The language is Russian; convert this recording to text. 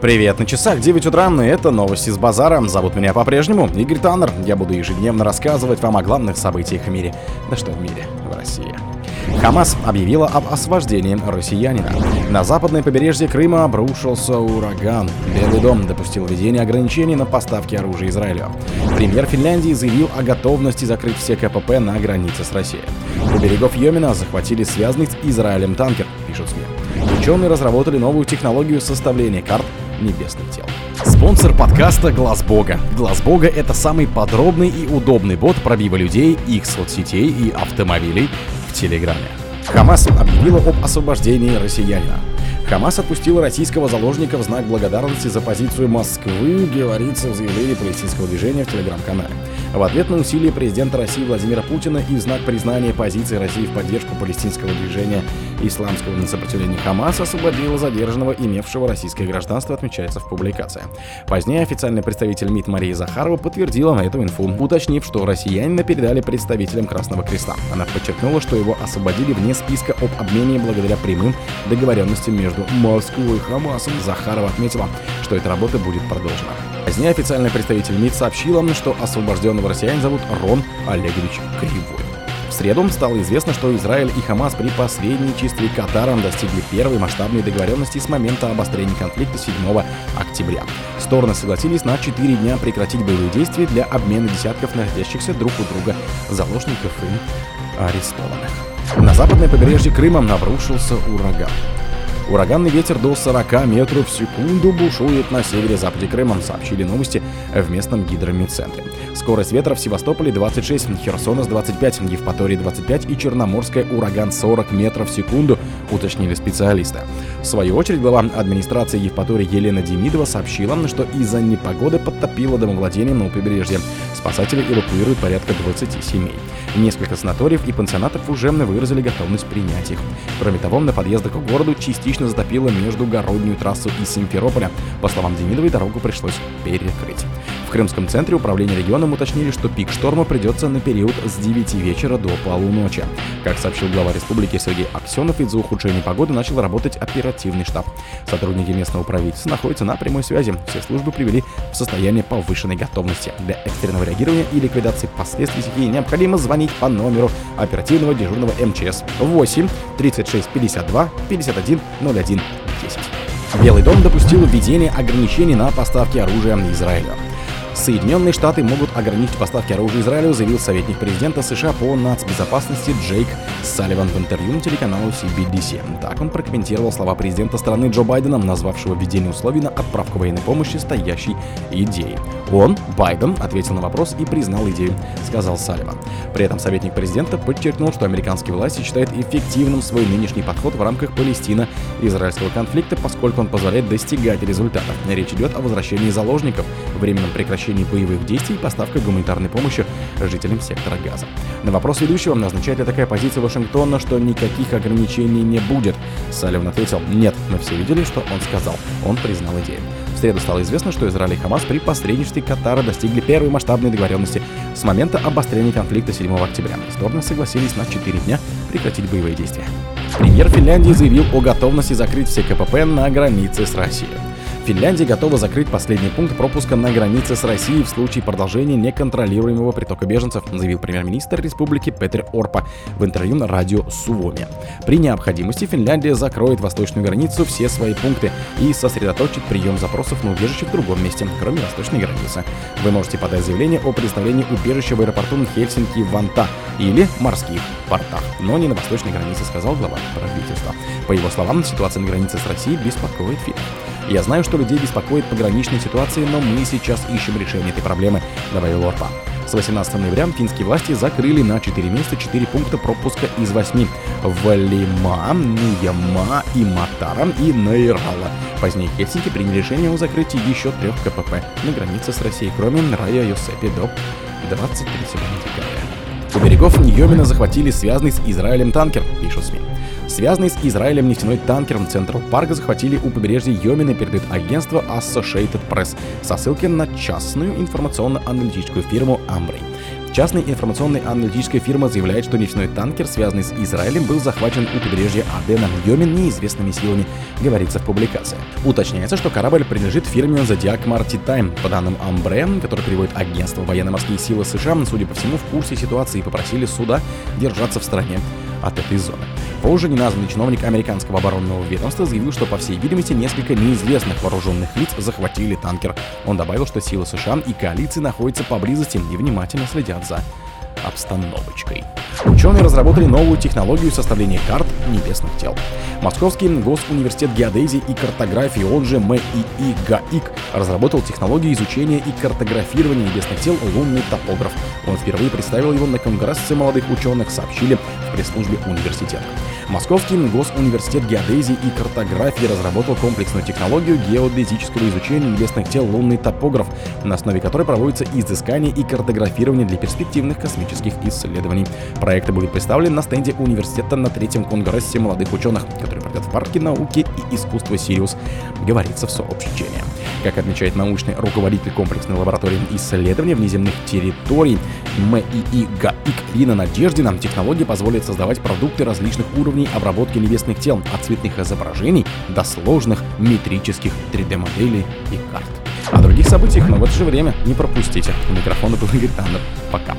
Привет, на часах 9 утра, и это новости с базара. Зовут меня по-прежнему Игорь Таннер. Я буду ежедневно рассказывать вам о главных событиях в мире. Да что в мире, в России. Хамас объявила об освобождении россиянина. На западное побережье Крыма обрушился ураган. Белый дом допустил введение ограничений на поставки оружия Израилю. Премьер Финляндии заявил о готовности закрыть все КПП на границе с Россией. У берегов Йемена захватили связанный с Израилем танкер, пишут СМИ. Ученые разработали новую технологию составления карт небесных тел. Спонсор подкаста Глаз Бога. Глаз Бога это самый подробный и удобный бот пробива людей, их соцсетей и автомобилей в Телеграме. Хамас объявила об освобождении россиянина. Хамас отпустил российского заложника в знак благодарности за позицию Москвы, говорится в заявлении палестинского движения в телеграм-канале. В ответ на усилия президента России Владимира Путина и в знак признания позиции России в поддержку палестинского движения исламского на сопротивление Хамас освободила задержанного, имевшего российское гражданство, отмечается в публикации. Позднее официальный представитель МИД Мария Захарова подтвердила на эту инфу, уточнив, что россиянина передали представителям Красного Креста. Она подчеркнула, что его освободили вне списка об обмене благодаря прямым договоренностям между Москвой и Хамасом. Захарова отметила, что эта работа будет продолжена. Позднее официальный представитель МИД сообщил, что освобожденного россиянина зовут Рон Олегович Кривой. В среду стало известно, что Израиль и Хамас при посредничестве Катара достигли первой масштабной договоренности с момента обострения конфликта 7 октября. Стороны согласились на 4 дня прекратить боевые действия для обмена десятков находящихся друг у друга заложников и арестованных. На западное побережье Крыма обрушился ураган. Ураганный ветер до 40 метров в секунду бушует на севере-западе Крыма, сообщили новости в местном гидромедцентре. Скорость ветра в Севастополе 26, Херсонес 25, Евпатории 25 и Черноморская ураган 40 метров в секунду, уточнили специалисты. В свою очередь, глава администрации Евпатории Елена Демидова сообщила, что из-за непогоды подтопило домовладение на побережье. Спасатели эвакуируют порядка 20 семей. Несколько санаториев и пансионатов уже выразили готовность принять их. Кроме того, на подъездах к городу частично затопило междугороднюю трассу из Симферополя. По словам Демидовой, дорогу пришлось перекрыть. В Крымском центре управления регионом уточнили, что пик шторма придется на период с 9 вечера до полуночи. Как сообщил глава республики Сергей Аксенов, из-за ухудшения погоды начал работать оперативный штаб. Сотрудники местного правительства находятся на прямой связи. Все службы привели в состояние повышенной готовности. Для экстренного реагирования и ликвидации последствий стихии необходимо звонить по номеру оперативного дежурного МЧС 8 36 52 51 01 10. Белый дом допустил введение ограничений на поставки оружия Израилю. Соединенные Штаты могут ограничить поставки оружия Израилю, заявил советник президента США по нацбезопасности Джейк Салливан в интервью на телеканалу CBDC. Так он прокомментировал слова президента страны Джо Байдена, назвавшего введение условий на отправку военной помощи стоящей идеей. Он, Байден, ответил на вопрос и признал идею, сказал Салливан. При этом советник президента подчеркнул, что американские власти считают эффективным свой нынешний подход в рамках Палестино-израильского конфликта, поскольку он позволяет достигать результатов. Речь идет о возвращении заложников, временном прекращении прекращении боевых действий и поставка гуманитарной помощи жителям сектора Газа. На вопрос ведущего, означает ли такая позиция Вашингтона, что никаких ограничений не будет, Салливан ответил, нет, мы все видели, что он сказал. Он признал идею. В среду стало известно, что Израиль и Хамас при посредничестве Катара достигли первой масштабной договоренности с момента обострения конфликта 7 октября. Стороны согласились на 4 дня прекратить боевые действия. Премьер Финляндии заявил о готовности закрыть все КПП на границе с Россией. Финляндия готова закрыть последний пункт пропуска на границе с Россией в случае продолжения неконтролируемого притока беженцев, заявил премьер-министр республики Петер Орпа в интервью на радио Сувоми. При необходимости Финляндия закроет восточную границу все свои пункты и сосредоточит прием запросов на убежище в другом месте, кроме восточной границы. Вы можете подать заявление о предоставлении убежища в аэропорту Хельсинки-Ванта или морских портах, но не на восточной границе, сказал глава правительства. По его словам, ситуация на границе с Россией беспокоит Финн. Я знаю, что людей беспокоит пограничная ситуация, но мы сейчас ищем решение этой проблемы, добавил Орпа. С 18 ноября финские власти закрыли на 4 месяца 4 пункта пропуска из 8 в Лима, Нияма и Матара и Нейрала. Позднее Хельсинки приняли решение о закрытии еще трех КПП на границе с Россией, кроме Рая Йосепи до 23 декабря. У берегов Ньомина захватили связанный с Израилем танкер, пишут СМИ. Связанный с Израилем нефтяной танкер Централ Парк захватили у побережья Йомина, передает агентство Associated Press со ссылки на частную информационно-аналитическую фирму Ambrey. Частная информационная аналитическая фирма заявляет, что нефтяной танкер, связанный с Израилем, был захвачен у побережья Адена Йомен неизвестными силами, говорится в публикации. Уточняется, что корабль принадлежит фирме Zodiac Maritime. По данным Амбре, который переводит агентство военно-морские силы США, судя по всему, в курсе ситуации попросили суда держаться в стороне от этой зоны. Позже неназванный чиновник американского оборонного ведомства заявил, что, по всей видимости, несколько неизвестных вооруженных лиц захватили танкер. Он добавил, что силы США и коалиции находятся поблизости и внимательно следят за обстановочкой. Ученые разработали новую технологию составления карт небесных тел. Московский госуниверситет геодезии и картографии, он же МИИ ГАИК, разработал технологию изучения и картографирования небесных тел лунный топограф. Он впервые представил его на конгрессе молодых ученых, сообщили в пресс-службе университета. Московский госуниверситет геодезии и картографии разработал комплексную технологию геодезического изучения небесных тел лунный топограф, на основе которой проводится изыскание и картографирование для перспективных космических исследований. Проекты будут представлены на стенде университета на третьем конгрессе молодых ученых, который пройдет в парке науки и искусства Сириус, говорится в сообщении. Как отмечает научный руководитель комплексной лаборатории исследования внеземных территорий МИИ ГАИК Лина Надеждина, технология позволит создавать продукты различных уровней обработки небесных тел, от цветных изображений до сложных метрических 3D-моделей и карт. О других событиях, но в это же время не пропустите. У микрофона был Игорь. Пока.